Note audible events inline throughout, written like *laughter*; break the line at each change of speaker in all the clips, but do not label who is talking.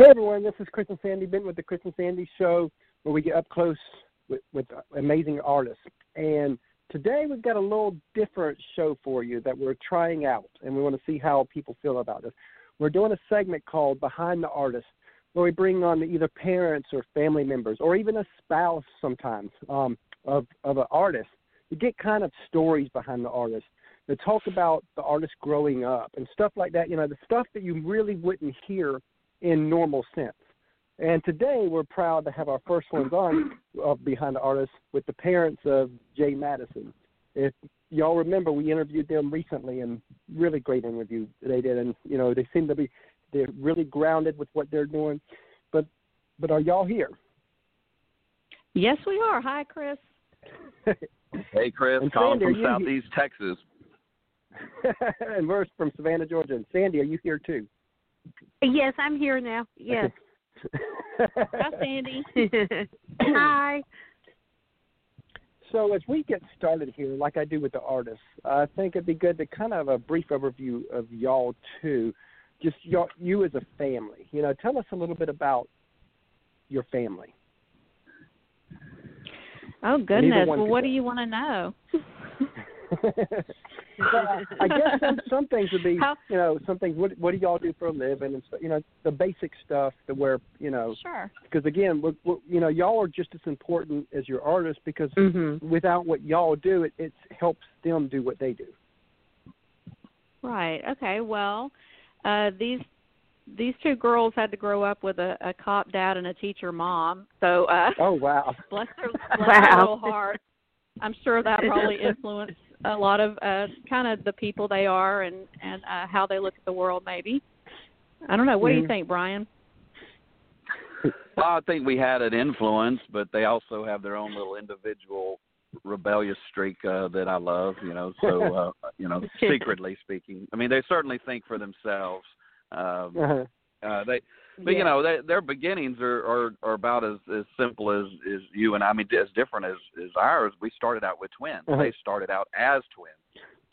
Hey everyone, this is Chris and Sandy Benton with the Chris and Sandy Show, where we get up close with, with amazing artists. And today we've got a little different show for you that we're trying out, and we want to see how people feel about it. We're doing a segment called Behind the Artist, where we bring on either parents or family members, or even a spouse sometimes um, of of an artist to get kind of stories behind the artist to talk about the artist growing up and stuff like that. You know, the stuff that you really wouldn't hear in normal sense. And today we're proud to have our first ones on uh, behind the artist with the parents of Jaye Madison. If y'all remember, we interviewed them recently, and really great interview they did. And you know, they seem to be they're really grounded with what they're doing. But but are y'all here?
Yes, we are. Hi, Chris.
hey, Chris. *laughs*
And
calling
Sandy,
from
you-
Southeast Texas. *laughs*
and we're from Savannah, Georgia. And Sandy, are you here too?
Yes, I'm here now. Yes.
Hi, Sandy. *laughs*
Hi.
So as we get started here, like I do with the artists, I think it'd be good to kind of have a brief overview of y'all too, just y'all, you as a family. You know, tell us a little bit about your family.
Oh goodness. Well, what do you want to know? *laughs*
But I guess some some things would be,
How-
you know, some things. What what do y'all do for a living? And so, you know, the basic stuff to where you know,
Sure.
because again, we're, we're, you know, y'all are just as important as your artists because
Mhm.
without what y'all do, it, it helps them do what they do.
Right. Okay. Well, uh these these two girls had to grow up with a, a cop dad and a teacher mom. So uh
Oh wow. *laughs*
bless their *laughs* bless
Wow.
their little hearts. I'm sure that probably influenced a lot of uh kind of the people they are and and uh how they look at the world maybe. I don't know. What do you
Mhm.
think, Brian?
Well, I think we had an influence, but they also have their own little individual rebellious streak uh, that I love. You know, so *laughs* uh, you know, secretly speaking, I mean, they certainly think for themselves. Um,
Uh-huh.
uh, they, but you know, they, their beginnings are, are are about as as simple as as you and I. I mean, as different as as ours. We started out with twins.
Uh-huh.
They started out as twins.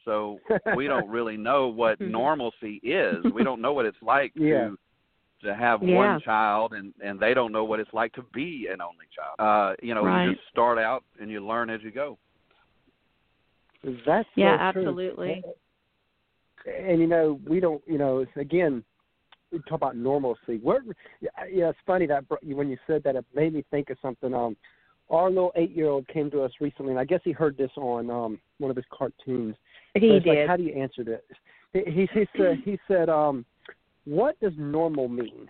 So we *laughs* don't really know what *laughs* normalcy is. We don't know what it's like
Yeah.
to to have
Yeah.
one child and and they don't know what it's like to be an only child. Uh, you know,
Right.
you just start out and you learn as you go.
That's
Yeah,
so true.
absolutely.
And you know, we don't. You know, again, we talk about normalcy. What? Yeah, yeah, it's funny that when you said that, it made me think of something. Um, our little eight-year-old came to us recently, and I guess he heard this on um one of his cartoons.
He
it's like,
did.
how do you answer this? He, he he said he said um, what does normal mean?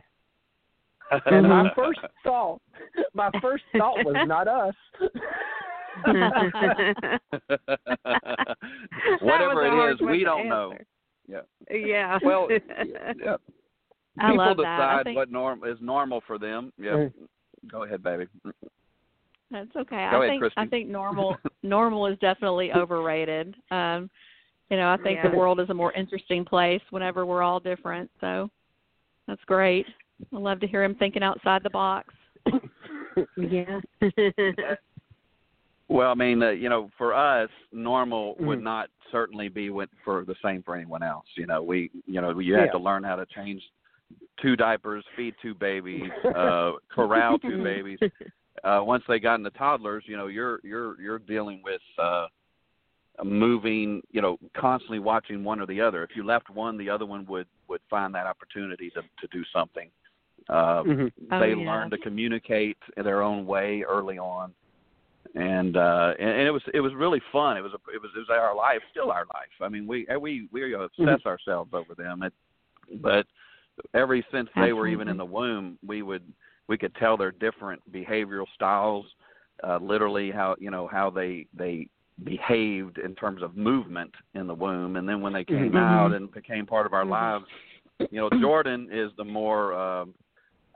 And my *laughs* first thought, my first thought was not us.
Whatever
was a hard
is, we
one to
don't know. Yeah.
yeah.
Well, *laughs* yeah.
I
People
love that. I
decide
think-
what norm is normal for them. Yeah.
Mm.
Go ahead, baby.
That's okay.
Go
I
ahead,
think
Christy.
I think normal *laughs* normal is definitely overrated. Um, you know, I think
Yeah.
the world is a more interesting place whenever we're all different. So that's great. I love to hear him thinking outside the box.
yeah. *laughs*
Well, I mean, uh, you know, for us, normal would
Mhm.
not certainly be with, for the same for anyone else. You know, we, you know, you had
Yeah.
to learn how to change two diapers, feed two babies, uh, corral two *laughs* babies. Uh, once they got into toddlers, you know, you're you're you're dealing with uh, moving, you know, constantly watching one or the other. If you left one, the other one would would find that opportunity to to do something. Uh,
Mhm.
Oh,
they
yeah.
learned to communicate in their own way early on and uh and, and it was it was really fun it was a, it was it was our life still our life i mean we we we obsess ourselves over them it, but ever since they were even in the womb we would we could tell their different behavioral styles uh literally how you know how they they behaved in terms of movement in the womb and then when they came
Mhm.
out and became part of our
Mhm.
lives you know jordan is the more um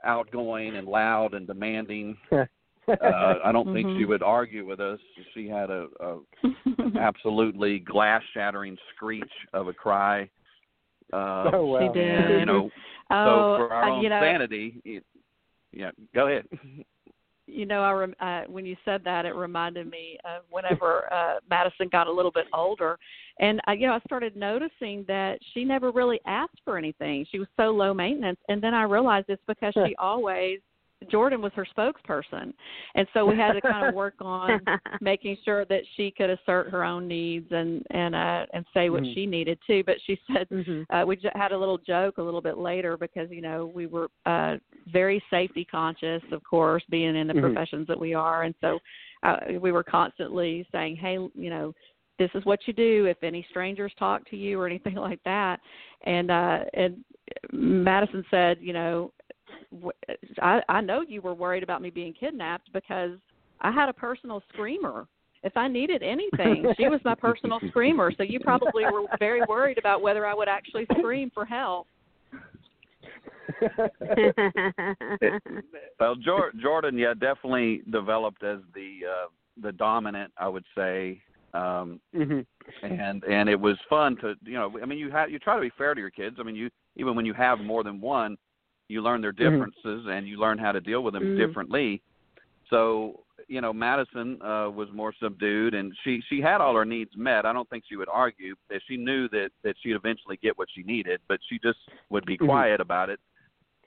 outgoing and loud and demanding *laughs* uh, I don't think she
Mhm.
would argue with us. She had a, a *laughs* absolutely glass shattering screech of a cry. Uh,
oh wow.
She *laughs* did.
you know,
oh,
so for our
uh,
own
you know,
sanity, it, yeah, go ahead.
you know, I rem- uh, when you said that, it reminded me of whenever uh, Madison got a little bit older, and uh, you know, I started noticing that she never really asked for anything. She was so low maintenance, and then I realized it's because she *laughs* always Jordan was her spokesperson, and so we had to kind of *laughs* work on making sure that she could assert her own needs and and uh, and say what
Mhm.
she needed too. But she said
Mhm.
uh, we j- had a little joke a little bit later because you know we were uh, very safety conscious, of course, being in the
Mhm.
professions that we are, and so uh, we were constantly saying, hey, you know. This is what you do if any strangers talk to you or anything *laughs* like that, and uh, and Madison said, you know, I, I know you were worried about me being kidnapped because I had a personal screamer. If I needed anything, she was my personal *laughs* screamer. So you probably were very worried about whether I would actually scream for help. *laughs*
Well, Jor- Jordan, yeah, definitely developed as the uh, the dominant, I would say, um,
Mhm.
and and it was fun to you know I mean you have you try to be fair to your kids. I mean you even when you have more than one, you learn their
Mhm.
differences and you learn how to deal with them
Mm.
differently. So you know Madison uh, was more subdued and she she had all her needs met. I don't think she would argue that she knew that that she'd eventually get what she needed, but she just would be
Mhm.
quiet about it.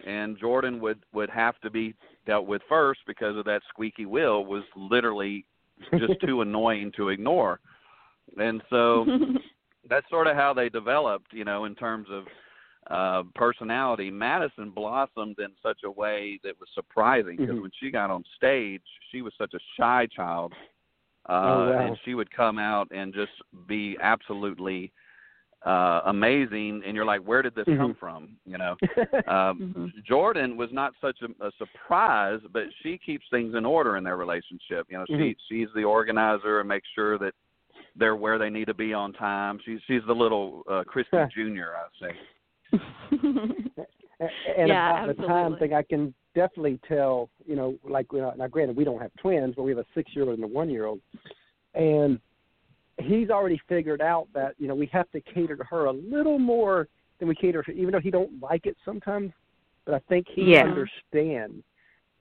And Jordan would would have to be dealt with first because of that squeaky wheel was literally just *laughs* too annoying to ignore. And so *laughs* that's sort of how they developed, you know, in terms of uh personality. Madison blossomed in such a way that was surprising because
Mhm.
when she got on stage, she was such a shy child. Uh
Oh, wow.
and she would come out and just be absolutely uh amazing and you're like where did this come
Mhm.
from, you know? *laughs* Um
Mhm.
Jordan was not such a, a surprise, but she keeps things in order in their relationship. You know, she
Mhm.
she's the organizer and makes sure that they're where they need to be on time. She's she's the little uh, Christy Junior, I say. *laughs*
And
Yeah,
about the time thing, I can definitely tell. You know, like uh, now, granted, we don't have twins, but we have a six-year-old and a one-year-old, and he's already figured out that you know we have to cater to her a little more than we cater to, even though he don't like it sometimes. But I think he
Yeah.
understands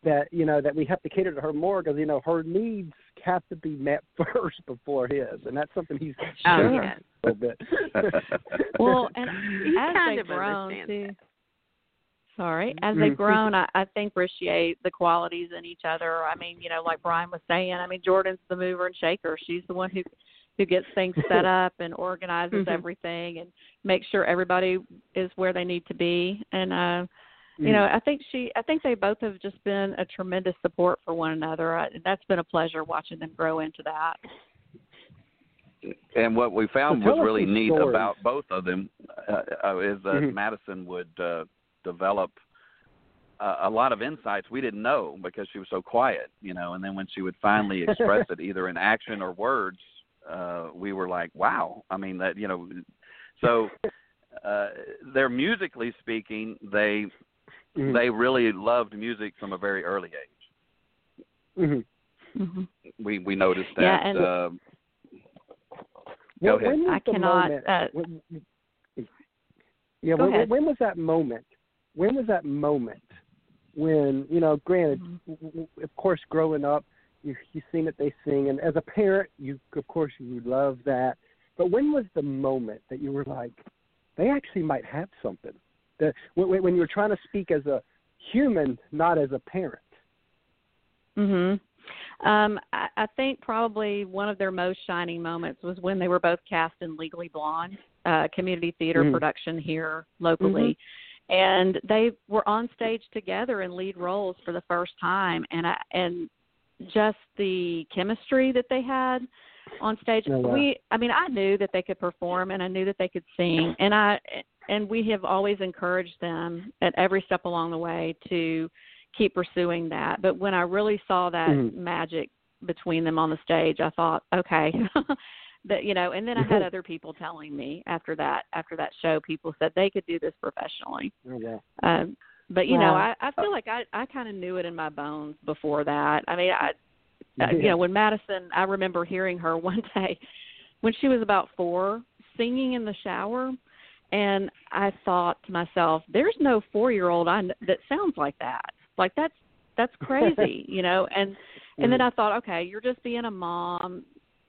that you know that we have to cater to her more because you know her needs have to be met *laughs* first before his, and that's something he's
Oh,
shown
yeah.
a little bit. *laughs*
well, *laughs* and
He
as
kind
they've
of
grown
understands
too. Sorry, as they've
Mhm.
grown, I, I think appreciate the qualities in each other. I mean, you know, like Brian was saying, I mean, Jordan's the mover and shaker. She's the one who who gets things set up and organizes
Mhm.
everything and makes sure everybody is where they need to be. And uh. You know, I think she I think they both have just been a tremendous support for one another. I, that's been a pleasure watching them grow into that.
and what we found
So
was really neat
stories.
about both of them uh, uh, is that
Mhm.
Madison would uh, develop uh, a lot of insights we didn't know because she was so quiet, you know. And then when she would finally *laughs* express it, either in action or words, uh, we were like, "Wow!" I mean, that you know. So, uh, they're musically speaking, they
Mhm.
they really loved music from a very early age.
Mhm.
hmm
We we noticed that.
Yeah, and-
uh,
When-
Go ahead.
when was
I cannot,
moment-
uh,
when- yeah,
Go
when,
ahead.
when was that moment? When was that moment when you know? Granted,
Mhm.
w- w- of course, growing up, you you seen that they sing, and as a parent, you of course you love that. But when was the moment that you were like, they actually might have something? That when, when you're trying to speak as a human, not as a parent.
Mhm. Um, I, I think probably one of their most shining moments was when they were both cast in Legally Blonde, uh, community theater
Mhm.
production here locally, and they were on stage together in lead roles for the first time, and I and just the chemistry that they had on stage.
Oh, wow.
We, I mean, I knew that they could perform, and I knew that they could sing, and I and we have always encouraged them at every step along the way to keep pursuing that. But when I really saw that
Mhm.
magic between them on the stage, I thought, okay, *laughs* that you know. And then I had *laughs* other people telling me after that after that show, people said they could do this professionally.
Oh, wow.
Um, but you know, I, I feel like I I kind of knew it in my bones before that. I mean, I *laughs* uh, you know when Madison, I remember hearing her one day when she was about four singing in the shower. And I thought to myself, "There's no four-year-old I kn- that sounds like that. Like that's that's crazy, *laughs* you know. And and then I thought, okay, you're just being a mom.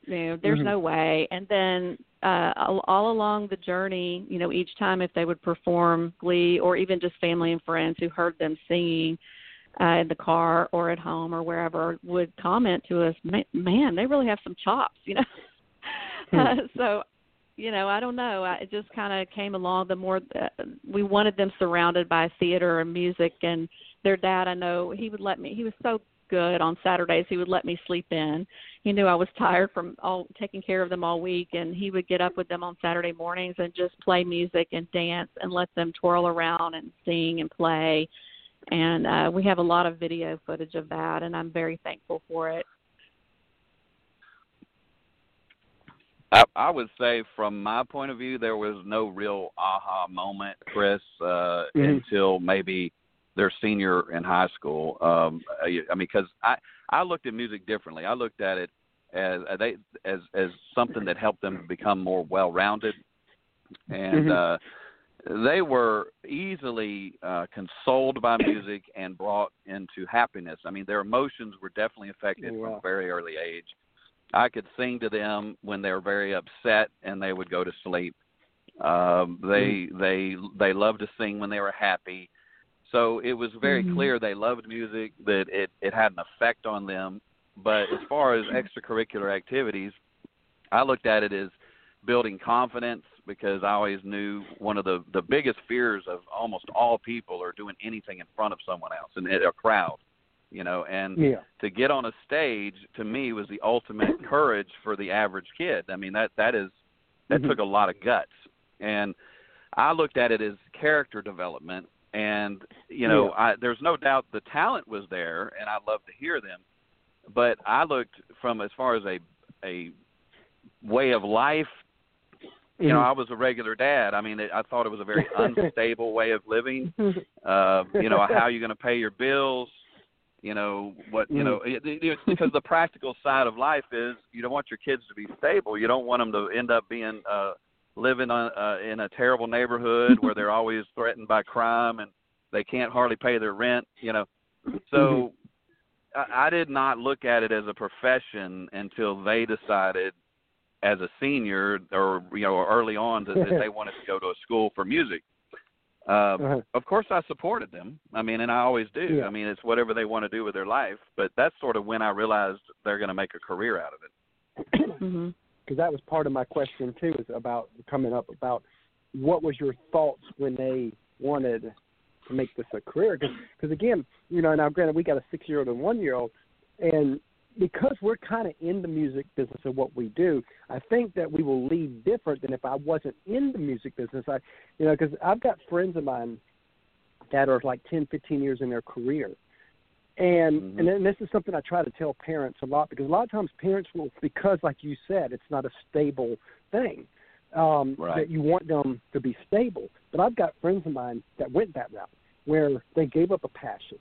You know, there's
Mhm.
no way. And then uh all, all along the journey, you know, each time if they would perform Glee or even just family and friends who heard them singing uh in the car or at home or wherever would comment to us, man, they really have some chops, you know. *laughs* uh, so you know, I don't know. I, it just kind of came along. The more uh, we wanted them surrounded by theater and music, and their dad, I know he would let me. He was so good on Saturdays. He would let me sleep in. He knew I was *laughs* tired from all taking care of them all week, and he would get up with them on Saturday mornings and just play music and dance and let them twirl around and sing and play. And uh, we have a lot of video footage of that, and I'm very thankful for it.
I, I would say, from my point of view, there was no real aha moment, Chris, uh,
Mhm.
until maybe their senior in high school. Um, I I mean, because I I looked at music differently. I looked at it as uh, they as as something that helped them become more well-rounded, and
Mhm.
uh, they were easily uh, consoled by music and brought into happiness. I mean, their emotions were definitely affected
Oh,
from a very early age. I could sing to them when they were very upset and they would go to sleep. Um, they they they loved to sing when they were happy. So it was very
Mhm.
clear they loved music, that it it had an effect on them. But as far as extracurricular activities, I looked at it as building confidence because I always knew one of the the biggest fears of almost all people are doing anything in front of someone else and a crowd, you know, and
Yeah.
to get on a stage to me was the ultimate *clears throat* courage for the average kid. I mean that that is that
Mhm.
took a lot of guts. And I looked at it as character development and you know,
Yeah.
I there's no doubt the talent was there and I love to hear them. But I looked from as far as a a way of life you know,
Mhm.
I was a regular dad. I mean, it, I thought it was a very *laughs* unstable way of living. *laughs* Uh, you know, how are you're going to pay your bills. You know what? You know, it, it, it's because the practical side of life is you don't want your kids to be stable. You don't want them to end up being uh, living on, uh, in a terrible neighborhood where they're *laughs* always threatened by crime and they can't hardly pay their rent. You know, so I, I did not look at it as a profession until they decided as a senior or you know early on that, that they *laughs* wanted to go to a school for music. Uh,
Uh-huh.
Of course, I supported them. I mean, and I always do.
Yeah.
I mean, it's whatever they want to do with their life. But that's sort of when I realized they're going to make a career out of it. *coughs*
Mhm.
because that was part of my question too is about coming up about what was your thoughts when they wanted to make this a career because again you know now granted we got a six year old and one year old and because we're kind of in the music business of what we do i think that we will lead different than if i wasn't in the music business i you know because i've got friends of mine that are like ten fifteen years in their career and
Mhm.
and then this is something I try to tell parents a lot because a lot of times parents will because like you said it's not a stable thing um
Right.
that you want them to be stable. But I've got friends of mine that went that route where they gave up a passion.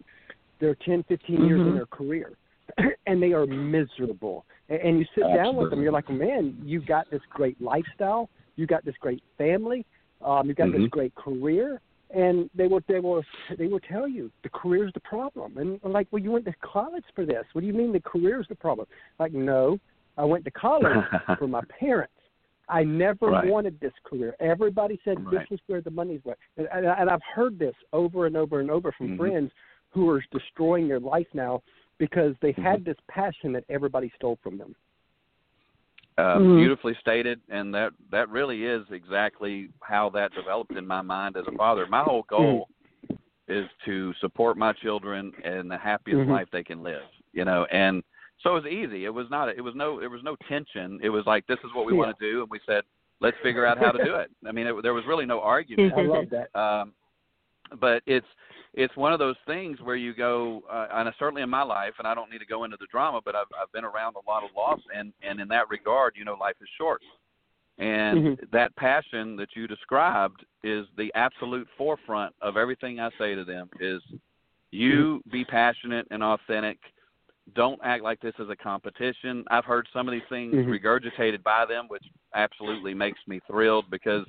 They're 10, 15 years in
Mhm.
their career *clears throat* and they are miserable. And, and you sit down with them, you're like, man, you got this great lifestyle, you got this great family, um, you got this
Mhm.
great career, and they will they will they will tell you the career is the problem. And I'm like, well, you went to college for this. What do you mean the career is the problem? Like, no, I went to college *laughs* for my parents. I never
Right.
wanted this career. Everybody said
Right.
this is where the money's went, and, and, and I've heard this over and over and over from
Mhm.
friends who are destroying their life now because they
Mm-hmm.
had this passion that everybody stole from them.
Uh,
Mhm.
Beautifully stated, and that that really is exactly how that developed in my mind as a father. My whole goal is to support my children in the happiest
Mhm.
life they can live. You know, and so it was easy. It was not. It was no. There was no tension. It was like this is what we
Yeah.
want to do, and we said let's figure out how to do it. I mean, it, there was really no *laughs* argument.
I love that.
um, but it's it's one of those things where you go, uh, and certainly in my life, and I don't need to go into the drama, but I've I've been around a lot of loss, and and in that regard, you know, life is short, and
Mhm.
that passion that you described is the absolute forefront of everything I say to them. Is you be passionate and authentic. Don't act like this is a competition. I've heard some of these things
Mhm.
regurgitated by them, which absolutely makes me thrilled because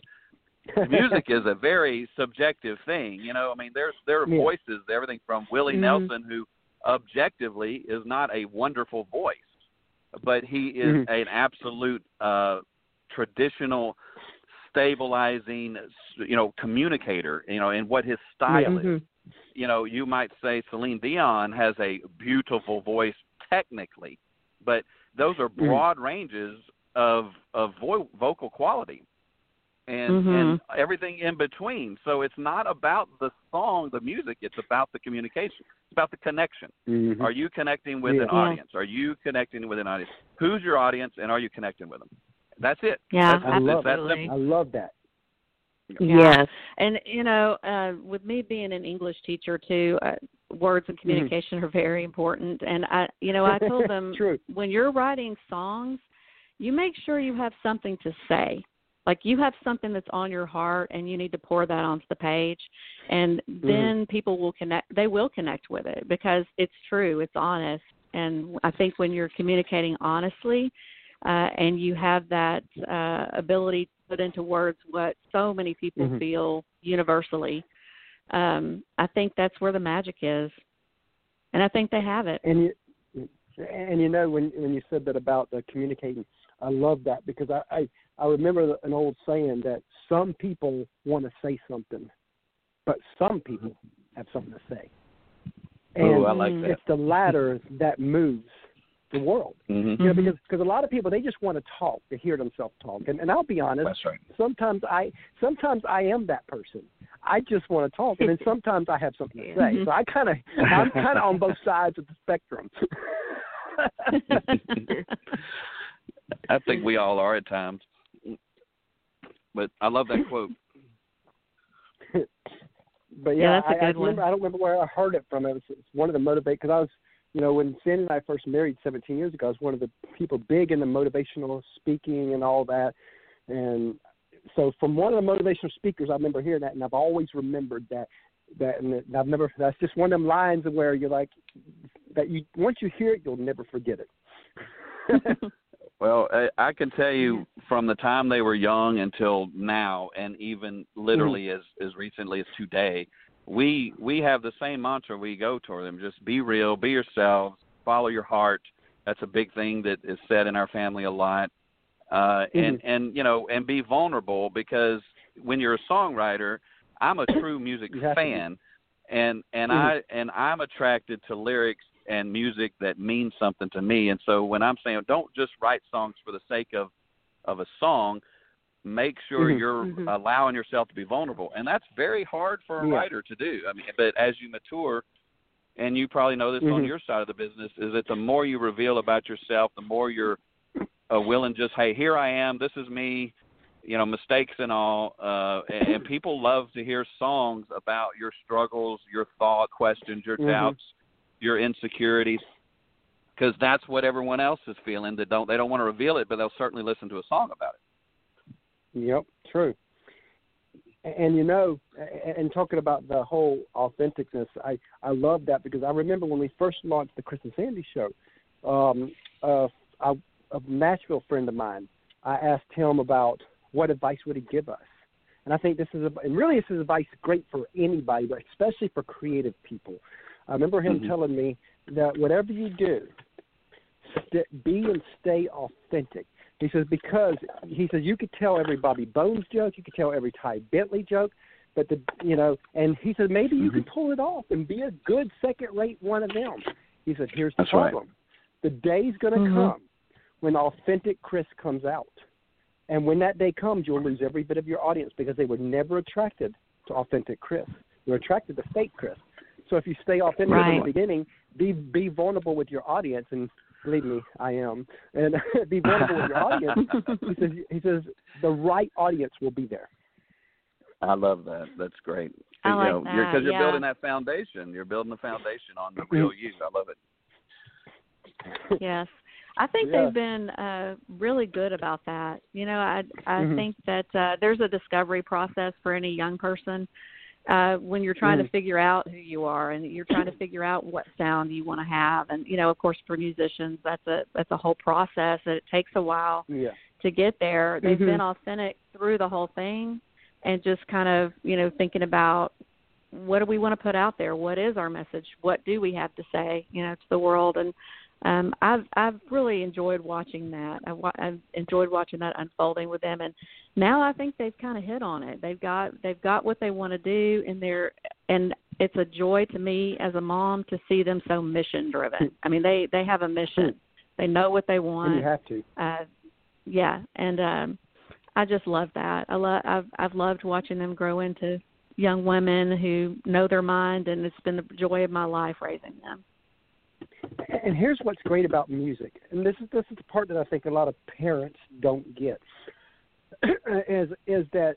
*laughs* music is a very subjective thing. You know, I mean, there's there are
Yeah.
voices, everything from Willie
Mhm.
Nelson, who objectively is not a wonderful voice, but he is
Mhm.
an absolute uh, traditional stabilizing, you know, communicator. You know, and what his style is.
Mhm.
You know, you might say Celine Dion has a beautiful voice technically, but those are
Mhm.
broad ranges of of vo- vocal quality and
Mhm.
and everything in between. So it's not about the song, the music. It's about the communication. It's about the connection.
Mhm.
Are you connecting with
Yeah.
an
Yeah.
audience? Are you connecting with an audience? Who's your audience, and are you connecting with them? That's it.
Yeah,
That's,
I love
it's that
absolutely.
I love that.
Yeah.
Yes.
And you know, uh, with me being an English teacher too, uh, words and communication are very important. And I, you know, I told *laughs* them
True.
when you're writing songs, you make sure you have something to say. Like you have something that's on your heart, and you need to pour that onto the page, and then people will connect. They will connect with it because it's true, it's honest. And I think when you're communicating honestly, uh, and you have that uh, ability to put into words what so many people
Mhm.
feel universally, um, I think that's where the magic is. And I think they have it.
And you, and you know when when you said that about the communicating, I love that because I I, I remember an old saying that some people want to say something, but some people have something to say. And
Oh, I like that.
it's the latter that moves the world.
Mm-hmm.
You know,
Mhm.
because because a lot of people they just want to talk to hear themselves talk, and and I'll be honest,
That's right.
sometimes I sometimes I am that person. I just want to talk, and then *laughs* sometimes I have something to say. So I kind of I'm kind of on both *laughs* sides of the spectrum.
I think we all are at times. But I love that quote. *laughs*
but
Yeah,
yeah,
that's a
I, I
good one.
remember I don't remember where I heard it from. It was it's one of the motivate because I was you know when Sandy and I first married 17 years ago, I was one of the people big in the motivational speaking and all that, and so from one of the motivational speakers, I remember hearing that, and I've always remembered that. That and I've never. That's just one of them lines where you're like, that you once you hear it, you'll never forget it. *laughs*
Well, I, I can tell you from the time they were young until now, and even literally as as recently as today, we we have the same mantra we go toward them: just be real, be yourselves, follow your heart. That's a big thing that is said in our family a lot, uh, and and you know, and be vulnerable because when you're a songwriter, I'm a true music
You have to be.
fan, and and
Mhm.
I and I'm attracted to lyrics and music that means something to me. And so when I'm saying don't just write songs for the sake of of a song, make sure
Mhm.
you're
Mhm.
allowing yourself to be vulnerable. And that's very hard for a
Yeah.
writer to do. I mean, but as you mature and you probably know this on
Mhm.
your side of the business is that the more you reveal about yourself, the more you're uh, willing just hey, here I am, this is me, you know, mistakes and all. Uh and, and people love to hear songs about your struggles, your thought questions, your
Mhm.
doubts your insecurities because that's what everyone else is feeling that don't they don't want to reveal it but they'll certainly listen to a song about it
Yep, true. And, you know, and, talking about the whole authenticness, I I love that because I remember when we first launched the Chris and Sandy show, um, uh, I, a Nashville friend of mine, I asked him about what advice would he give us, and I think this is a, and really this is advice great for anybody, but especially for creative people. I remember him
Mhm.
telling me that whatever you do, st- be and stay authentic. He says because he says you could tell every Bobby Bones joke, you could tell every Ty Bentley joke, but the you know, and he said maybe you
Mm-hmm.
could pull it off and be a good second rate one of them. He said here's the
That's right.
problem: the day's going to
Mhm.
come when authentic Chris comes out, and when that day comes, you'll lose every bit of your audience because they were never attracted to authentic Chris. They're attracted to fake Chris. So if you stay authentic in
Right.
the beginning, be be vulnerable with your audience, and believe me, I am, and *laughs* be vulnerable with your audience. He says he says the right audience will be there.
i love that that's great
I
you
like
know, you're,
that,
because you're
yeah.
building that foundation you're building the foundation on the real you i love it *laughs*
yes. I think
Yeah.
they've been uh really good about that. You know, I I
Mhm.
think that uh there's a discovery process for any young person uh when you're trying
Mhm.
to figure out who you are and you're trying to figure out what sound you want to have and you know, of course for musicians that's a that's a whole process and it takes a while
Yeah.
to get there. They've
Mhm.
been authentic through the whole thing and just kind of, you know, thinking about what do we want to put out there? What is our message? What do we have to say, you know, to the world? And um, I've I've really enjoyed watching that. I've, I've enjoyed watching that unfolding with them, and now I think they've kind of hit on it. They've got they've got what they want to do, and they're and it's a joy to me as a mom to see them so mission driven. I mean, they they have a mission. They know what they want.
And you have to.
Uh, yeah, and um, I just love that. I love I've I've loved watching them grow into young women who know their mind, and it's been the joy of my life raising them.
And here's what's great about music, and this is this is the part that I think a lot of parents don't get, *clears throat* is is that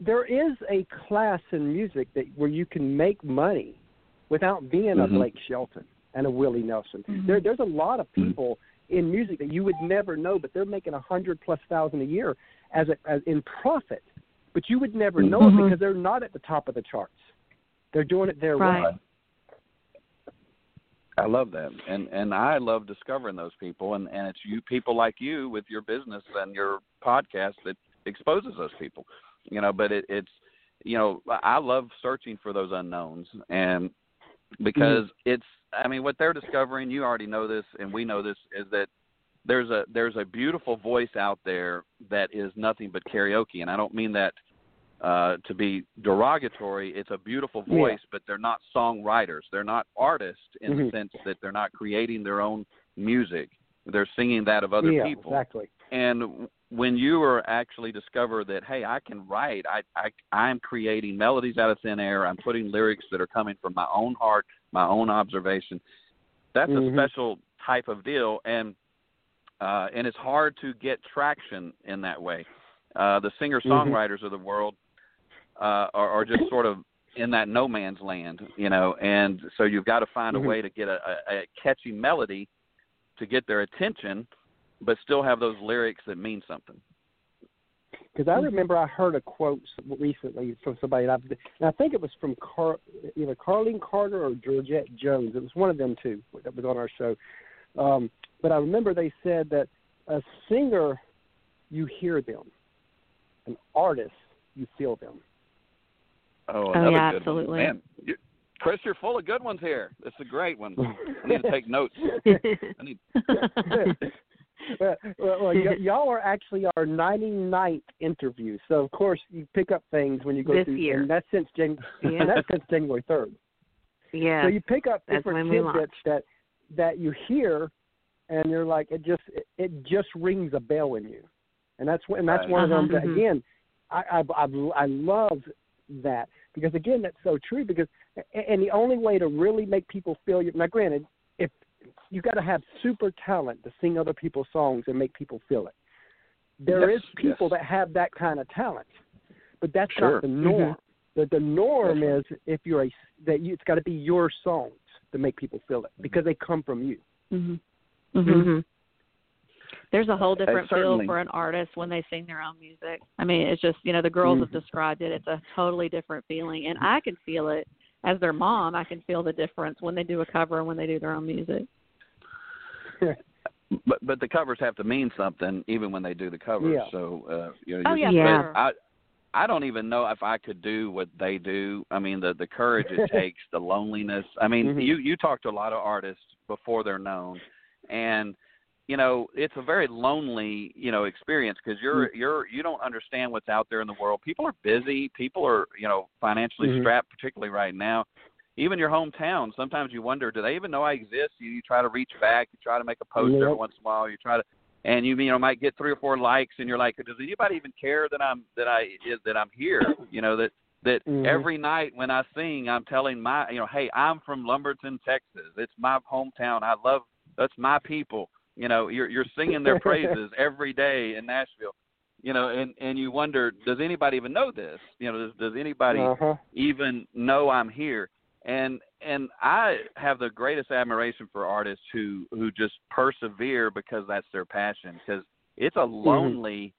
there is a class in music that where you can make money without being
mm-hmm.
a Blake Shelton and a Willie Nelson.
Mm-hmm.
There there's a lot of people in music that you would never know, but they're making a hundred plus thousand a year as a as in profit but you would never know
mm-hmm.
it because they're not at the top of the charts. They're doing it their
right.
way.
I love that, and and I love discovering those people, and and it's you people like you with your business and your podcast that exposes those people, you know. But it, it's you know I love searching for those unknowns, and because mm-hmm. it's I mean what they're discovering, you already know this, and we know this is that there's a there's a beautiful voice out there that is nothing but karaoke, and I don't mean that uh, to be derogatory. It's a beautiful voice,
yeah.
but they're not songwriters. They're not artists in
mm-hmm.
the sense that they're not creating their own music. They're singing that of other
yeah,
people.
Exactly.
And when you are actually discover that, hey, I can write. I I I'm creating melodies out of thin air. I'm putting lyrics that are coming from my own heart, my own observation. That's
mm-hmm.
a special type of deal, and uh, and it's hard to get traction in that way. Uh, the singer songwriters mm-hmm. of the world uh, are, are just sort of in that no man's land, you know, and so you've got to find
mm-hmm.
a way to get a, a, a catchy melody to get their attention, but still have those lyrics that mean something.
Because I remember I heard a quote recently from somebody, and I, and I think it was from Car, either Carlene Carter or Georgette Jones. It was one of them two that was on our show. Um, but I remember they said that a singer, you hear them, an artist, you feel them.
Oh,
oh yeah, absolutely.
One. Man, you're, Chris, you're full of good ones here. This is a great one. *laughs* I need to take notes. I need. *laughs*
well, well, well y- y'all are actually our 99th interview, so of course you pick up things when you go
this
through.
Year.
And that's since Jan- *laughs*
yeah.
and that's since January 3rd.
Yeah.
So you pick up different
when
tidbits that that you hear, and you're like, it just it, it just rings a bell in you, and that's when and that's
Right.
one of them.
Uh-huh.
That,
Mhm.
again, I, I I I love that because again that's so true because and the only way to really make people feel you now granted if you got to have super talent to sing other people's songs and make people feel it There is
Yes,
people
yes.
that have that kind of talent but that's
Sure.
not the norm the the norm
That's
is if you're a that you, it's got to be your songs to make people feel it because they come from you
Mhm.
Mm-hmm.
There's a whole different feel for an artist when they sing their own music. I mean, it's just you know the girls
Mhm.
have described it. It's a totally different feeling, and I can feel it as their mom. I can feel the difference when they do a cover and when they do their own music. *laughs*
But but the covers have to mean something even when they do the covers.
Yeah.
So uh, you know.
Oh yeah,
Yeah.
for
but
sure.
I I don't even know if I could do what they do. I mean, the the courage it *laughs* takes, the loneliness. I mean,
Mhm.
you you talk to a lot of artists before they're known, and you know it's a very lonely you know experience because you're
Mm.
you're you don't understand what's out there in the world. People are busy. People are you know financially
Mhm.
strapped, particularly right now. Even your hometown, sometimes you wonder, do they even know I exist? You, you try to reach back, you try to make a post every once in a while, you try to and you you know might get three or four likes and you're like does anybody even care that i'm that i is that i'm here you know that that
Mhm.
every night when i sing i'm telling my you know hey i'm from lumberton texas it's my hometown i love that's my people you know you're you're singing their praises *laughs* every day in nashville you know and and you wonder does anybody even know this you know does does anybody
uh-huh.
even know I'm here. And and I have the greatest admiration for artists who who just persevere because that's their passion. Because it's a lonely,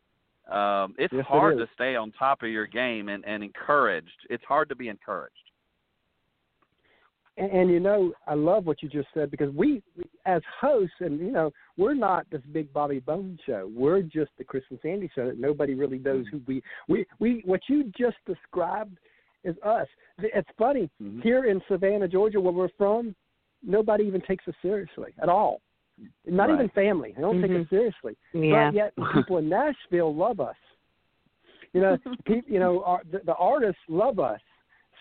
um, it's
Mm-hmm. Yes,
hard
is.
to stay on top of your game and and encouraged. It's hard to be encouraged.
And, and you know I love what you just said because we, as hosts and you know we're not this big Bobby Bone show. We're just the Chris and Sandy show that nobody really knows who we we we what you just described is us. It's funny
Mhm.
here in Savannah, Georgia, where we're from. Nobody even takes us seriously at all. Not
Right.
even family. They don't take
Mhm.
us seriously.
Yeah.
But yet *laughs* people in Nashville love us. You know, *laughs* pe- you know, our, the, the artists love us.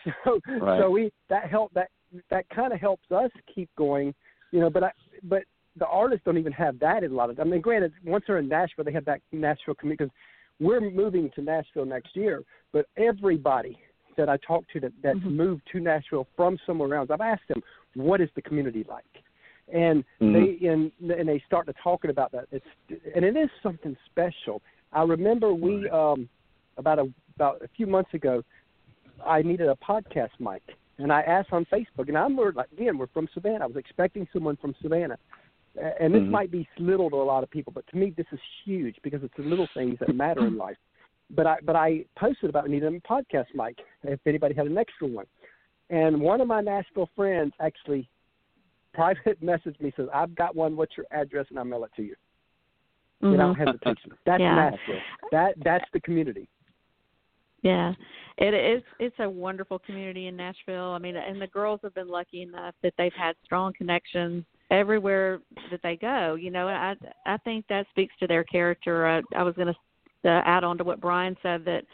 *laughs* So
Right.
so we that help that that kind of helps us keep going. You know, but I but the artists don't even have that in a lot of. I mean, granted, once they're in Nashville, they have that Nashville community because we're moving to Nashville next year. But everybody that I talk to that that's
Mhm.
moved to Nashville from somewhere else, I've asked them, what is the community like? And
Mhm.
they and and they start to talking about that. It's and it is something special. I remember we um about a about a few months ago, I needed a podcast mic, and I asked on Facebook, and I'm we're like again we're from Savannah. I was expecting someone from Savannah, and this
Mhm.
might be little to a lot of people, but to me this is huge because it's the little things that matter in life. But I but I posted about needing a podcast mic if anybody had an extra one, and one of my Nashville friends actually private *laughs* messaged me says I've got one. What's your address? And I'll mail it to you without
Mhm.
hesitation. That's
Yeah.
Nashville. That that's the community.
Yeah, it is. It's a wonderful community in Nashville. I mean, and the girls have been lucky enough that they've had strong connections everywhere that they go. You know, I I think that speaks to their character. I, I was going to uh, add on to what Brian said that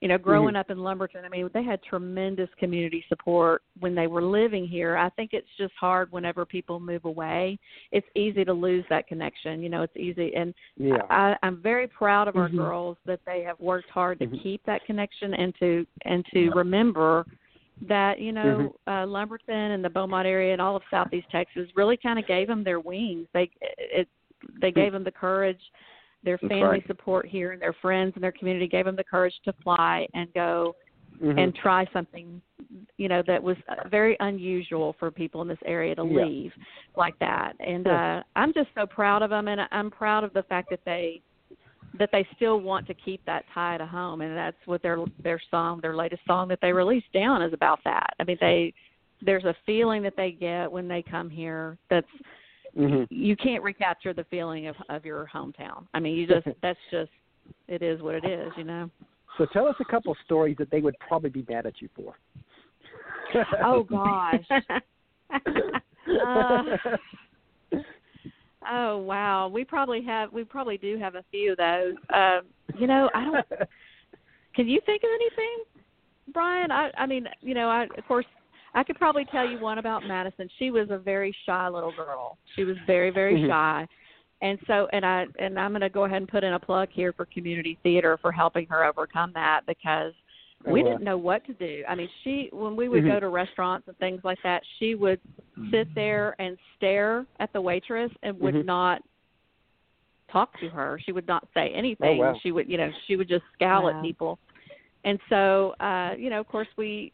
you know, growing up in Lumberton, I mean, they had tremendous community support when they were living here. I think it's just hard whenever people move away. It's easy to lose that connection. You know, it's easy and
Yeah.
I, I'm very proud of our
Mhm.
girls that they have worked hard to
Mhm.
keep that connection and to and to remember that you know
Mm-hmm.
uh, Lumberton and the Beaumont area and all of Southeast Texas really kind of gave them their wings. They it they gave them the courage. Their family
right.
support here and their friends and their community gave them the courage to fly and go
Mhm.
and try something you know that was uh, very unusual for people in this area to
Yeah.
leave like that and
Sure.
uh i'm just so proud of them and i'm proud of the fact that they that they still want to keep that tie to home and that's what their their song their latest song that they released down is about that i mean they there's a feeling that they get when they come here that's
Mhm.
you can't recapture the feeling of of your hometown i mean you just *laughs* that's just it is what it is you know
So tell us a couple of stories that they would probably be mad at you for.
oh gosh *laughs* Uh, Oh wow, we probably have we probably do have a few of those. Um, you know, I don't. *laughs* Can you think of anything, Brian? I I mean, you know, I of course I could probably tell you one about Madison. She was a very shy little girl. She was very very
Mhm.
shy. And so and I and I'm going to go ahead and put in a plug here for community theater for helping her overcome that because
Oh,
we didn't know what to do. I mean, she when we would go to restaurants and things like that, she would sit there and stare at the waitress and would
Mhm.
not talk to her. She would not say anything.
wow.
She would, you know, she would just scowl
Wow.
at people. And so, uh, you know, of course we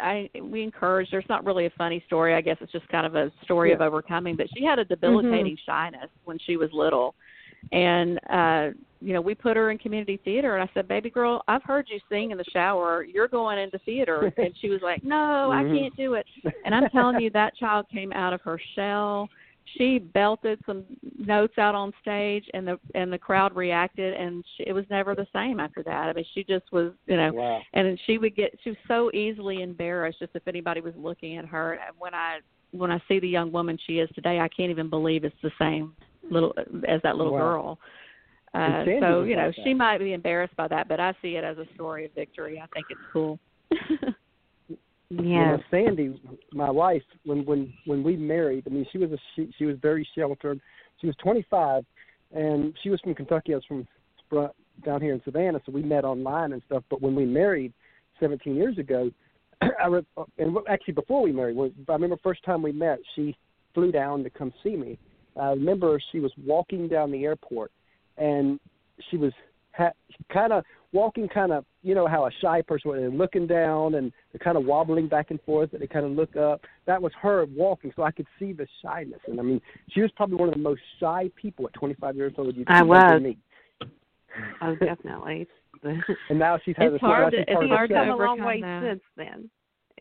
I we encouraged her. It's not really a funny story. I guess it's just kind of a story of overcoming. But she had a debilitating shyness when she was little, and uh, you know, we put her in community theater. And I said, "Baby girl, I've heard you sing in the shower. You're going into theater." *laughs* And she was like, "No, I
Mhm.
can't do it." And I'm telling you, that child came out of her shell. She belted some notes out on stage, and the and the crowd reacted, and she, it was never the same after that. I mean, she just was, you know,
Wow.
and she would get she was so easily embarrassed just if anybody was looking at her and when i when i see the young woman she is today i can't even believe it's the same little as that little
Wow.
girl uh so you know
like
she might be embarrassed by that but i see it as a story of victory i think it's cool *laughs*
You know, Sandy, my wife, when when when we married, I mean, she was a she, she was very sheltered. She was 25, and she was from Kentucky. I was from down here in Savannah, so we met online and stuff. But when we married 17 years ago, *clears throat* I re- and actually before we married, when, I remember first time we met, she flew down to come see me. I remember she was walking down the airport, and she was ha- kind of walking, kind of you know how a shy person would, and looking down, and they're kind of wobbling back and forth, and they kind of look up. That was her walking, so I could see the shyness. And I mean, she was probably one of the most shy people at 25 years old you'd
I
ever
was.
meet.
Oh, definitely. *laughs* *laughs*
And now she's had
It's
a
hard
she's
to-
part
it's hard to
come a long
overcome
way
that.
since then.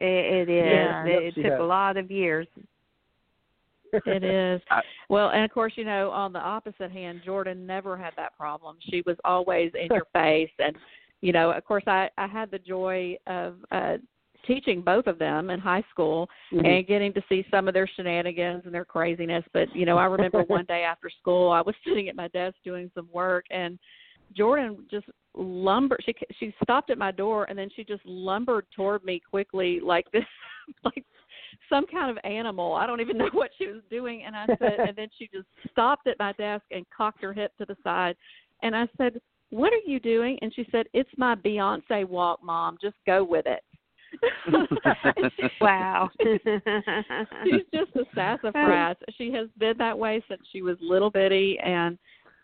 It, it is.
Yeah.
It, it took
has.
a lot of years.
It is *laughs*
I-
well and of course you know on the opposite hand jordan never had that problem she was always in your *laughs* face and you know of course i i had the joy of uh teaching both of them in high school
Mhm.
and getting to see some of their shenanigans and their craziness. But you know, I remember *laughs* one day after school, I was sitting at my desk doing some work, and Jordan just lumbered. She she stopped at my door, and then she just lumbered toward me quickly, like this, like some kind of animal. I don't even *laughs* know what she was doing. And I said, and then she just stopped at my desk and cocked her hip to the side, and I said. What are you doing? And she said, "It's my Beyonce walk, Mom. Just go with it." *laughs* She-
wow. *laughs*
she's just a sassafras. She has been that way since she was little bitty, and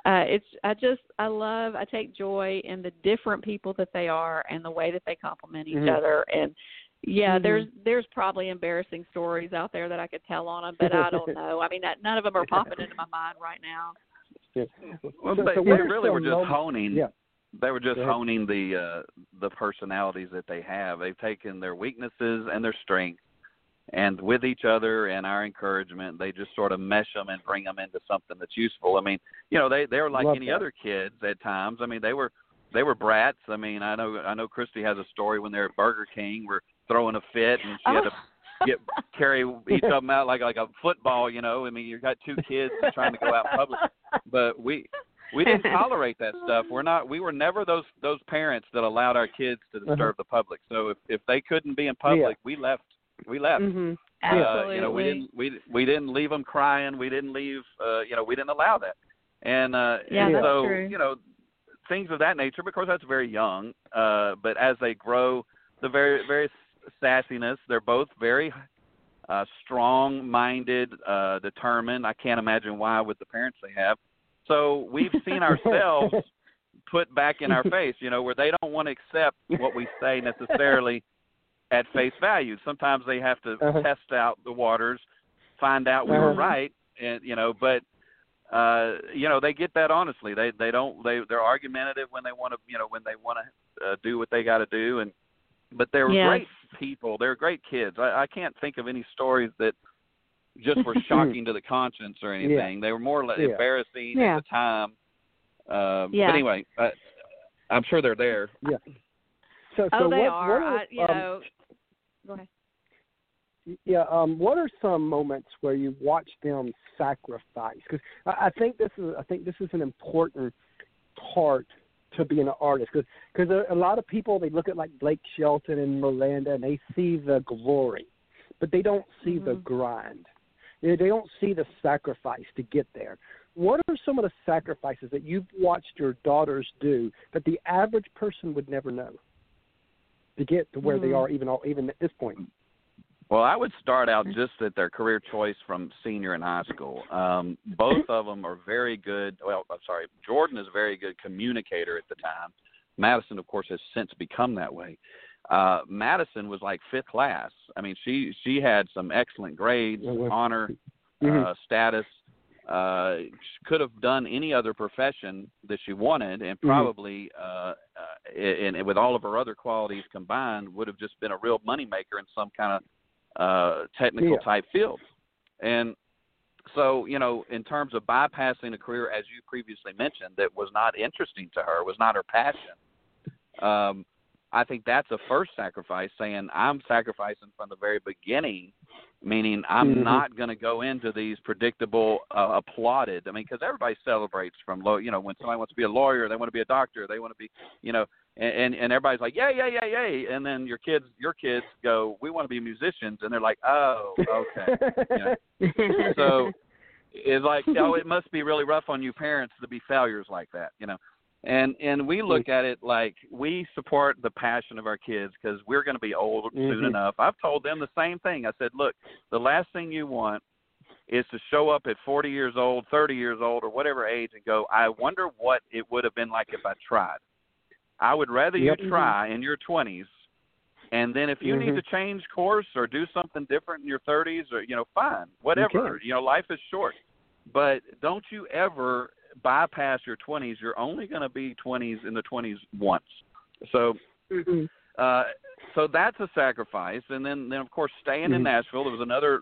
uh it's I just I love I take joy in the different people that they are and the way that they complement each
Mhm.
other. And yeah,
Mhm.
there's there's probably embarrassing stories out there that I could tell on them, but I don't know. I mean, that, none of them are popping into my mind right now.
Yeah.
Well,
So-
they,
so
they really were just
moments-
honing.
Yeah.
They were just honing the uh, the personalities that they have. They've taken their weaknesses and their strengths, and with each other and our encouragement, they just sort of mesh them and bring them into something that's useful. I mean, you know, they they were like
Love
any
that.
other kids at times. I mean, they were they were brats. I mean, I know I know Christy has a story when they're at Burger King, were throwing a fit, and she had to get carry each of them out like like a football. You know, I mean, you got two kids trying to go out in public, but we we didn't *laughs* tolerate that stuff. We're not. We were never those those parents that allowed our kids to disturb
Uh-huh.
the public. So if if they couldn't be in public, we left. We left.
mhm.
Uh, you know, we didn't we we didn't leave them crying. We didn't leave. Uh, you know, we didn't allow that. And uh,
Yeah,
and so
true.
you know, things of that nature. Because that's very young. Uh, but as they grow, the very very sassiness. They're both very uh, strong-minded, uh, determined. I can't imagine why with the parents they have. So we've seen ourselves *laughs* put back in our face, you know, where they don't want to accept what we say necessarily at face value. Sometimes they have to
Uh-huh.
test out the waters, find out we were
Uh-huh.
right, and you know, but uh you know they get that honestly they they don't they they're argumentative when they want to you know when they want to uh, do what they got to do and but they were
Yes.
great people They were great kids i i can't think of any stories that just were *laughs* shocking to the conscience or anything they were more like
Yeah.
embarrassing
Yeah.
at the time um
Yeah.
but anyway uh, i'm sure they're there
Yeah. So, so
oh, they
what,
are.
What are
I, you
um,
know. Go ahead.
yeah. Um, what are some moments where you watch them sacrifice? Because I, I think this is I think this is an important part to being an artist. Because a, a lot of people they look at like Blake Shelton and Miranda and they see the glory, but they don't see the
Mhm.
grind. They, they don't see the sacrifice to get there. What are some of the sacrifices that you've watched your daughters do that the average person would never know to get to where they
Mhm.
are even even at this point?
Well, I would start out just at their career choice from senior in high school. Um, both of them are very good. Well, I'm sorry, Jordan is a very good communicator at the time. Madison, of course, has since become that way. Uh, Madison was like fifth class. I mean, she she had some excellent grades, honor
Mhm.
uh, status. Uh, she could have done any other profession that she wanted, and
Mhm.
probably, uh, uh, and, and with all of her other qualities combined, would have just been a real moneymaker in some kind of uh, technical
Yeah.
type field. And so, you know, in terms of bypassing a career, as you previously mentioned, that was not interesting to her, was not her passion. Um, I think that's a first sacrifice, saying I'm sacrificing from the very beginning, meaning I'm
Mhm.
not going to go into these predictable, uh, applauded. I mean, because everybody celebrates from low. You know, when somebody wants to be a lawyer, they want to be a doctor, they want to be, you know, and and, and everybody's like, yeah, yeah, yeah, yeah, and then your kids, your kids go, we want to be musicians, and they're like, oh, okay. Yeah. so *laughs* it's like oh it must be really rough on you parents to be failures like that you know and and we look at it like we support the passion of our kids because we're going to be old soon
Mhm.
enough. I've told them the same thing. I said look the last thing you want is to show up at 40 years old 30 years old or whatever age and go i wonder what it would have been like if i tried i would rather
Yep.
you try in your 20s and then if you need
Mhm.
to change course or do something different in your 30s or you know fine whatever. you know life is short. But don't you ever bypass your 20s you're only going to be 20s in the 20s once so
Mhm.
uh so that's a sacrifice and then then of course staying in
Mhm.
Nashville there was another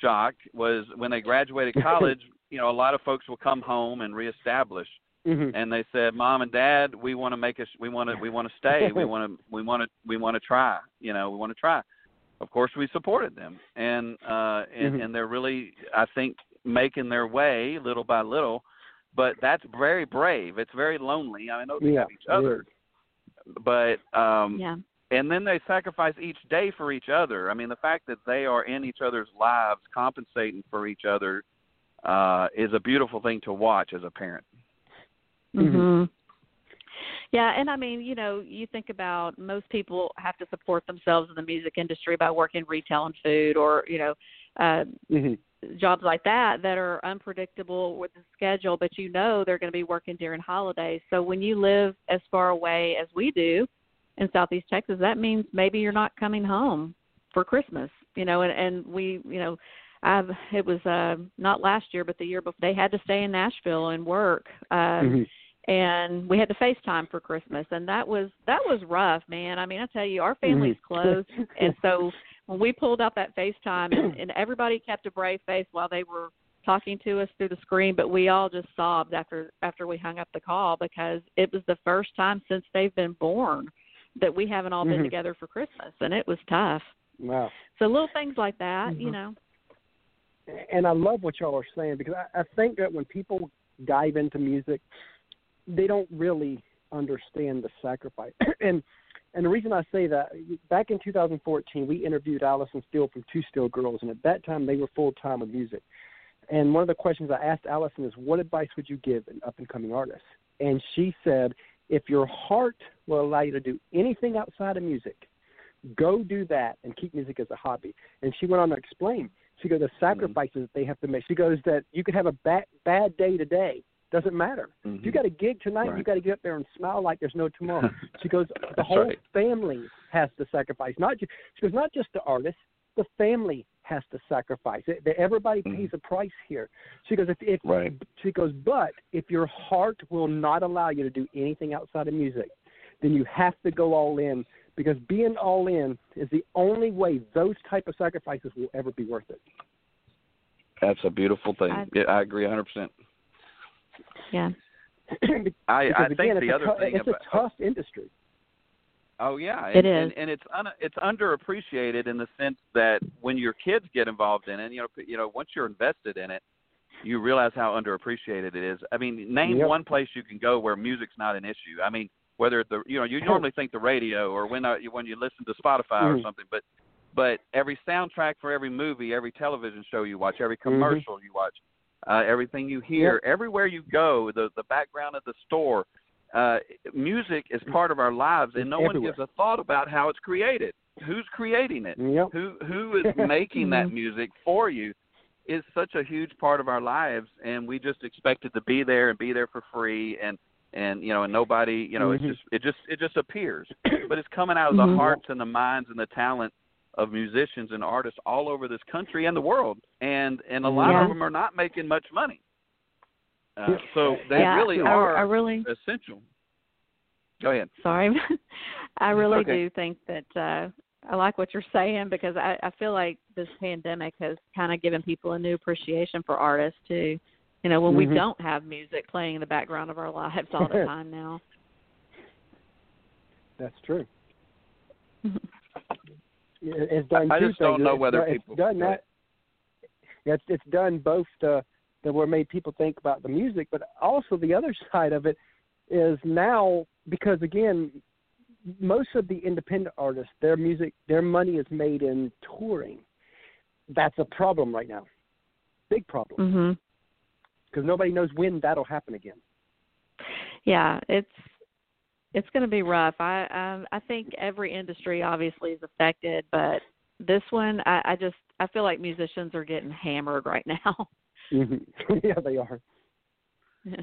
shock was when they graduated *laughs* college you know a lot of folks will come home and reestablish
Mhm.
and they said, "Mom and Dad, we want to make us. We want to. We want to stay. we *laughs* want to. We want to. We want to try. You know, we want to try." Of course, we supported them, and uh, and
Mhm.
and they're really, I think, making their way little by little. But that's very brave. It's very lonely. I know they
Yeah,
have each other, but um,
Yeah.
and then they sacrifice each day for each other. I mean, the fact that they are in each other's lives, compensating for each other, uh, is a beautiful thing to watch as a parent.
Mhm.
Mhm. Yeah, and I mean, you know, you think about most people have to support themselves in the music industry by working retail and food or, you know, uh
Mhm.
Jobs like that that are unpredictable with the schedule, but you know they're going to be working during holidays. So when you live as far away as we do in Southeast Texas, that means maybe you're not coming home for Christmas, you know, and, and we, you know, I've it was uh not last year but the year before they had to stay in Nashville and work. Um
Mhm.
and we had to FaceTime for Christmas and that was that was rough, man. I mean, I tell you, our family's
Mhm.
close and so *laughs* when we pulled out that FaceTime and, *clears throat* and everybody kept a brave face while they were talking to us through the screen, but we all just sobbed after after we hung up the call because it was the first time since they've been born that we haven't all been
Mhm.
together for Christmas and it was tough.
Wow.
So little things like that, you
Mhm.
know.
and I love what y'all are saying because I, I think that when people dive into music, they don't really understand the sacrifice. *clears throat* and and the reason I say that, back in 2014, we interviewed Allison Steele from Two Steel Girls, and at that time they were full time with music. And one of the questions I asked Allison is, "What advice would you give an up and coming artist?" And she said, "If your heart will allow you to do anything outside of music, go do that and keep music as a hobby." And she went on to explain. She goes, "The mm-hmm. sacrifices that they have to make." She goes, "That you could have a bad bad day today, doesn't matter. If you got a gig tonight, you got to get up there and smile like there's no tomorrow." *laughs* She goes, "The whole
right.
family has to sacrifice. Not just she goes, not just the artist, the family has to sacrifice. It, that everybody
Mhm.
pays a price here." She goes, "If, if
Right.
she goes, but if your heart will not allow you to do anything outside of music, then you have to go all in because being all in is the only way those type of sacrifices will ever be worth it."
That's a beautiful thing.
I-
yeah, I agree 100%.
Yeah. *clears throat*
because
I, I
again,
think
it's
the
a
other
tou-
thing
it's
about
a tough industry.
Oh yeah,
It
and,
is.
and, and it's un, it's underappreciated in the sense that when your kids get involved in it, you know, you know, once you're invested in it, you realize how underappreciated it is. I mean, name
Yep.
one place you can go where music's not an issue. I mean, whether the you know you normally think the radio or when uh, when you listen to Spotify or
Mhm.
something, but but every soundtrack for every movie, every television show you watch, every
Mm-hmm.
commercial you watch, uh, everything you hear, everywhere you go, the the background of the store, uh, music is part of our lives, and no one gives a thought about how it's created. Who's creating it?
Yep.
Who who *laughs* is making that music for you? Is such a huge part of our lives, and we just expect it to be there and be there for free, and and you know, and nobody, you know,
Mhm.
it's just it just it just appears, but it's coming out of the
Mhm.
hearts and the minds and the talent of musicians and artists all over this country and the world, and and a lot
Yeah.
of them are not making much money. Uh, so they
yeah,
really
I,
are
I really
essential. Go ahead.
sorry. *laughs* I really
okay.
do think that uh I like what you're saying because I, I feel like this pandemic has kind of given people a new appreciation for artists too. You know, when we
Mhm.
don't have music playing in the background of our lives all the *laughs* time now.
That's true. *laughs* It- It's done
I
two
just don't
things.
know
It's
whether
done-
people-
it's done that. Yeah, it's it's done both the that were made people think about the music, but also the other *laughs* side of it is now because again, most of the independent artists, their music, their money is made in touring. That's a problem right now, big problem,
mm-hmm.
because nobody knows when that'll happen again.
Yeah, it's it's going to be rough. I um I think every industry obviously is affected, but this one I, I just I feel like musicians are getting hammered right *laughs* now.
hmm *laughs* yeah, they are. *laughs*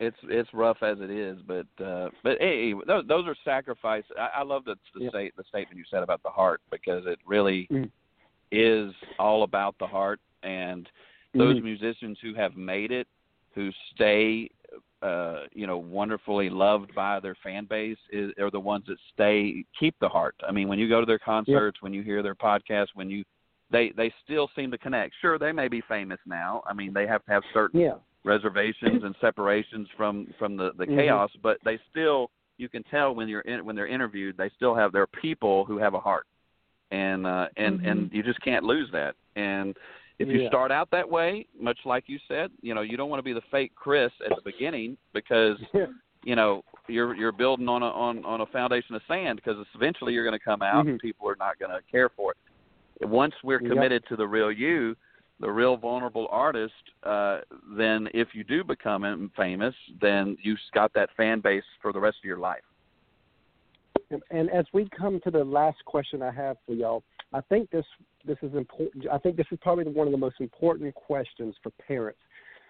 it's it's rough as it is, but uh, but hey, those, those are sacrifices. I, I love the the,
Yeah.
state, the statement you said about the heart because it really
Mm.
is all about the heart and those
Mhm.
musicians who have made it, who stay, uh, you know, wonderfully loved by their fan base, is, are the ones that stay keep the heart. I mean, when you go to their concerts, when you hear their podcast, when you they they still seem to connect. Sure, they may be famous now. I mean, they have to have certain
Yeah.
reservations and separations from from the the
Mhm.
chaos, but they still you can tell when you're in, when they're interviewed, they still have their people who have a heart, and uh, and
Mhm.
and you just can't lose that. And if you
Yeah.
start out that way, much like you said, you know, you don't want to be the fake Chris at the beginning because *laughs* you know you're you're building on a on on a foundation of sand because eventually you're going to come out and
Mhm.
people are not going to care for it. Once we're
Yep.
committed to the real you, the real vulnerable artist, uh, then if you do become famous, then you've got that fan base for the rest of your life.
And- And as we come to the last question I have for y'all, I think this this is important. I think this is probably one of the most important questions for parents.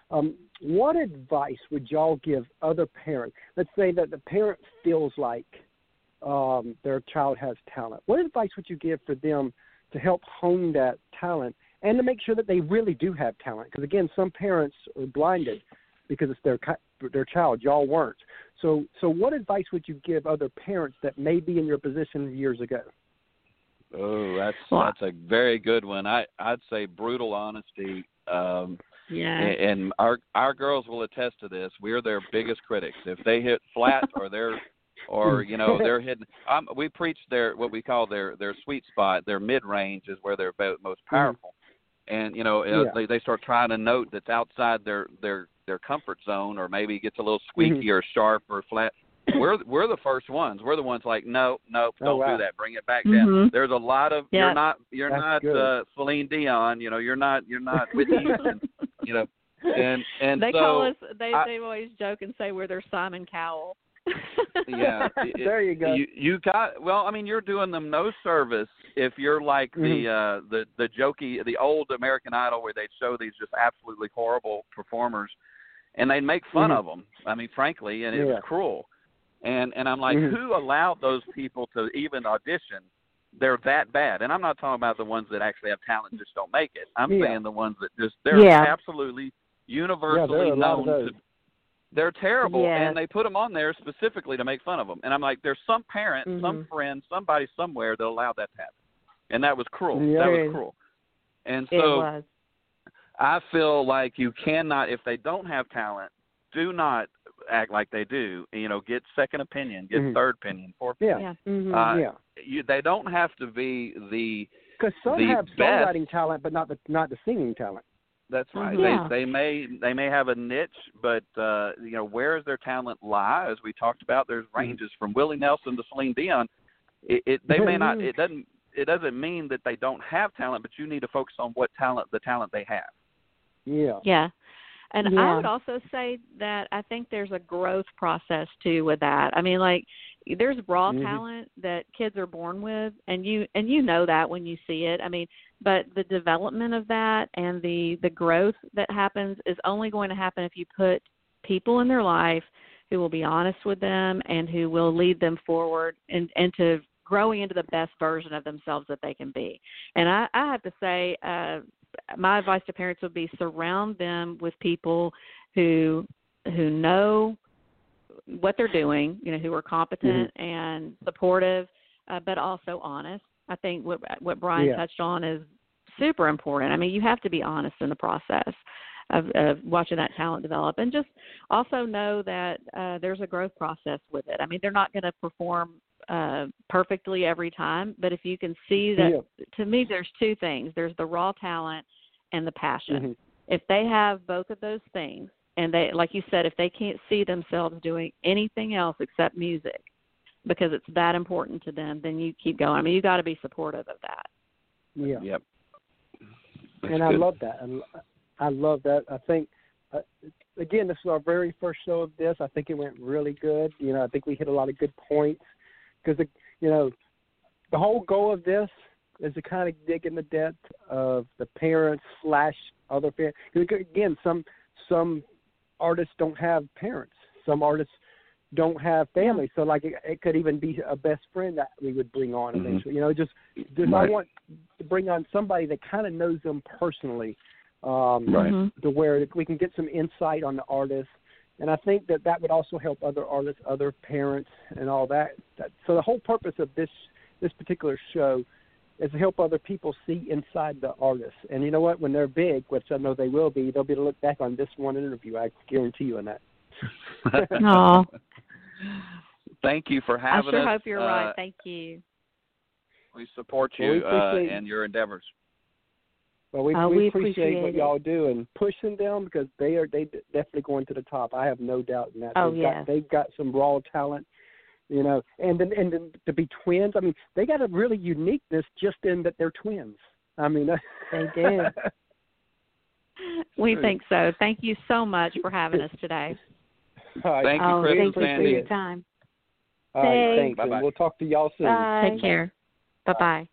Um, what advice would y'all give other parents? Let's say that the parent feels like um, their child has talent. What advice would you give for them to help hone that talent and to make sure that they really do have talent? Because again, some parents are blinded because it's their their child. Y'all weren't. So, so what advice would you give other parents that may be in your position years ago?
Oh, that's
Well,
that's a very good one. I I'd say brutal honesty. Um,
Yeah.
and, and our our girls will attest to this. We're their biggest critics. If they hit flat or they're or you know they're hitting, um, we preach their what we call their their sweet spot. Their mid range is where they're most powerful. And you know uh,
Yeah.
they they start trying a note that's outside their their their comfort zone, or maybe gets a little squeaky or sharp or flat. *laughs* We're we're the first ones. We're the ones like no no
Oh,
don't
wow.
do that. Bring it back down.
Mhm.
There's a lot of
Yeah.
you're not you're
That's
not
good.
uh, Celine Dion. You know you're not you're not *laughs* Whitney Houston. You know and and
they
so
call us. They
I-
they always joke and say we're their Simon Cowell. *laughs*
yeah it-
There you go.
you you got well i mean you're doing them no service if you're like
Mhm.
the uh the the jokey the old american idol where they'd show these just absolutely horrible performers and they'd make fun
Mhm.
of them i mean frankly and it
Yeah.
was cruel and and i'm like
Mhm.
who allowed those people to even audition they're that bad and i'm not talking about the ones that actually have talent just don't make it i'm
Yeah.
saying the ones that just they're
Yeah.
absolutely universally
there are a lot of
known to they're terrible and they put them on there specifically to make fun of them and i'm like there's some parent some
Mhm.
friend somebody somewhere that allowed that to happen and that was cruel
Yeah.
that was cruel and so i feel like you cannot if they don't have talent do not act like they do you know get second opinion get
Mhm.
third opinion fourth
Yeah,
yeah.
Mhm.
Uh,
yeah.
you they don't have to be the
Because some
the
have
best-
songwriting talent, but not the not the singing talent.
That's right.
Mhm. Yeah.
They they may they may have a niche, but uh, you know where is their talent lie? As we talked about, there's ranges from Willie Nelson to Celine Dion. It, it they may not. It doesn't it doesn't mean that they don't have talent, but you need to focus on what talent the talent they have.
Yeah.
Yeah. And I would also say that I think there's a growth process too with that. I mean like there's raw
Mhm.
talent that kids are born with and you and you know that when you see it. I mean, but the development of that and the the growth that happens is only going to happen if you put people in their life who will be honest with them and who will lead them forward and into growing into the best version of themselves that they can be. And I, I have to say, uh, my advice to parents would be surround them with people who who know what they're doing, you know, who are competent and supportive, uh, but also honest. I think what what Brian
Yeah.
touched on is super important. I mean, you have to be honest in the process of, of watching that talent develop, and just also know that uh, there's a growth process with it. I mean, they're not going to perform uh, perfectly every time, but if you can see that,
Yeah.
to me, there's two things: there's the raw talent and the passion.
Mhm.
If they have both of those things, and they, like you said, if they can't see themselves doing anything else except music, because it's that important to them, then you keep going. I mean, you got to be supportive of that.
Yeah.
Yep. That's
and I
good.
love that. I love that. I think uh, again, this is our very first show of this. I think it went really good. You know, I think we hit a lot of good points because you know the whole goal of this is to kind of dig in the depth of the parents slash other parents. Again, some some artists don't have parents. Some artists don't have family. So like it, it could even be a best friend that we would bring on
Mhm.
eventually. You know, just just
Right.
I want to bring on somebody that kind of knows them personally, um,
Right.
Mhm.
to where we can get some insight on the artist. And I think that that would also help other artists, other parents, and all that. that so the whole purpose of this this particular show is to help other people see inside the artist. And you know what? When they're big, which I know they will be, they'll be able to look back on this one interview. I guarantee you on that. *laughs* *laughs*
Aw.
Thank you for having us.
I sure
us.
hope you're right.
Uh,
Thank you.
we support
Well, we
you uh,
appreciate-
and your endeavors.
Well, we,
Oh,
we,
we
appreciate, what
appreciate it.
y'all do and pushing them because they are they definitely going to the top. I have no doubt in that.
Oh,
they've
yes.
got they've got some raw talent, you know, and then and then to be twins. I mean, they got a really uniqueness just in that they're twins. I mean, *laughs*
They do.
We think so. Thank you so much for having us today. *laughs*
All right,
Thank you,
oh,
Chris
thank
and
you for your time.
All right,
Thanks.
thanks.
Bye-bye.
And we'll talk to y'all soon.
Bye.
Take care. Bye bye.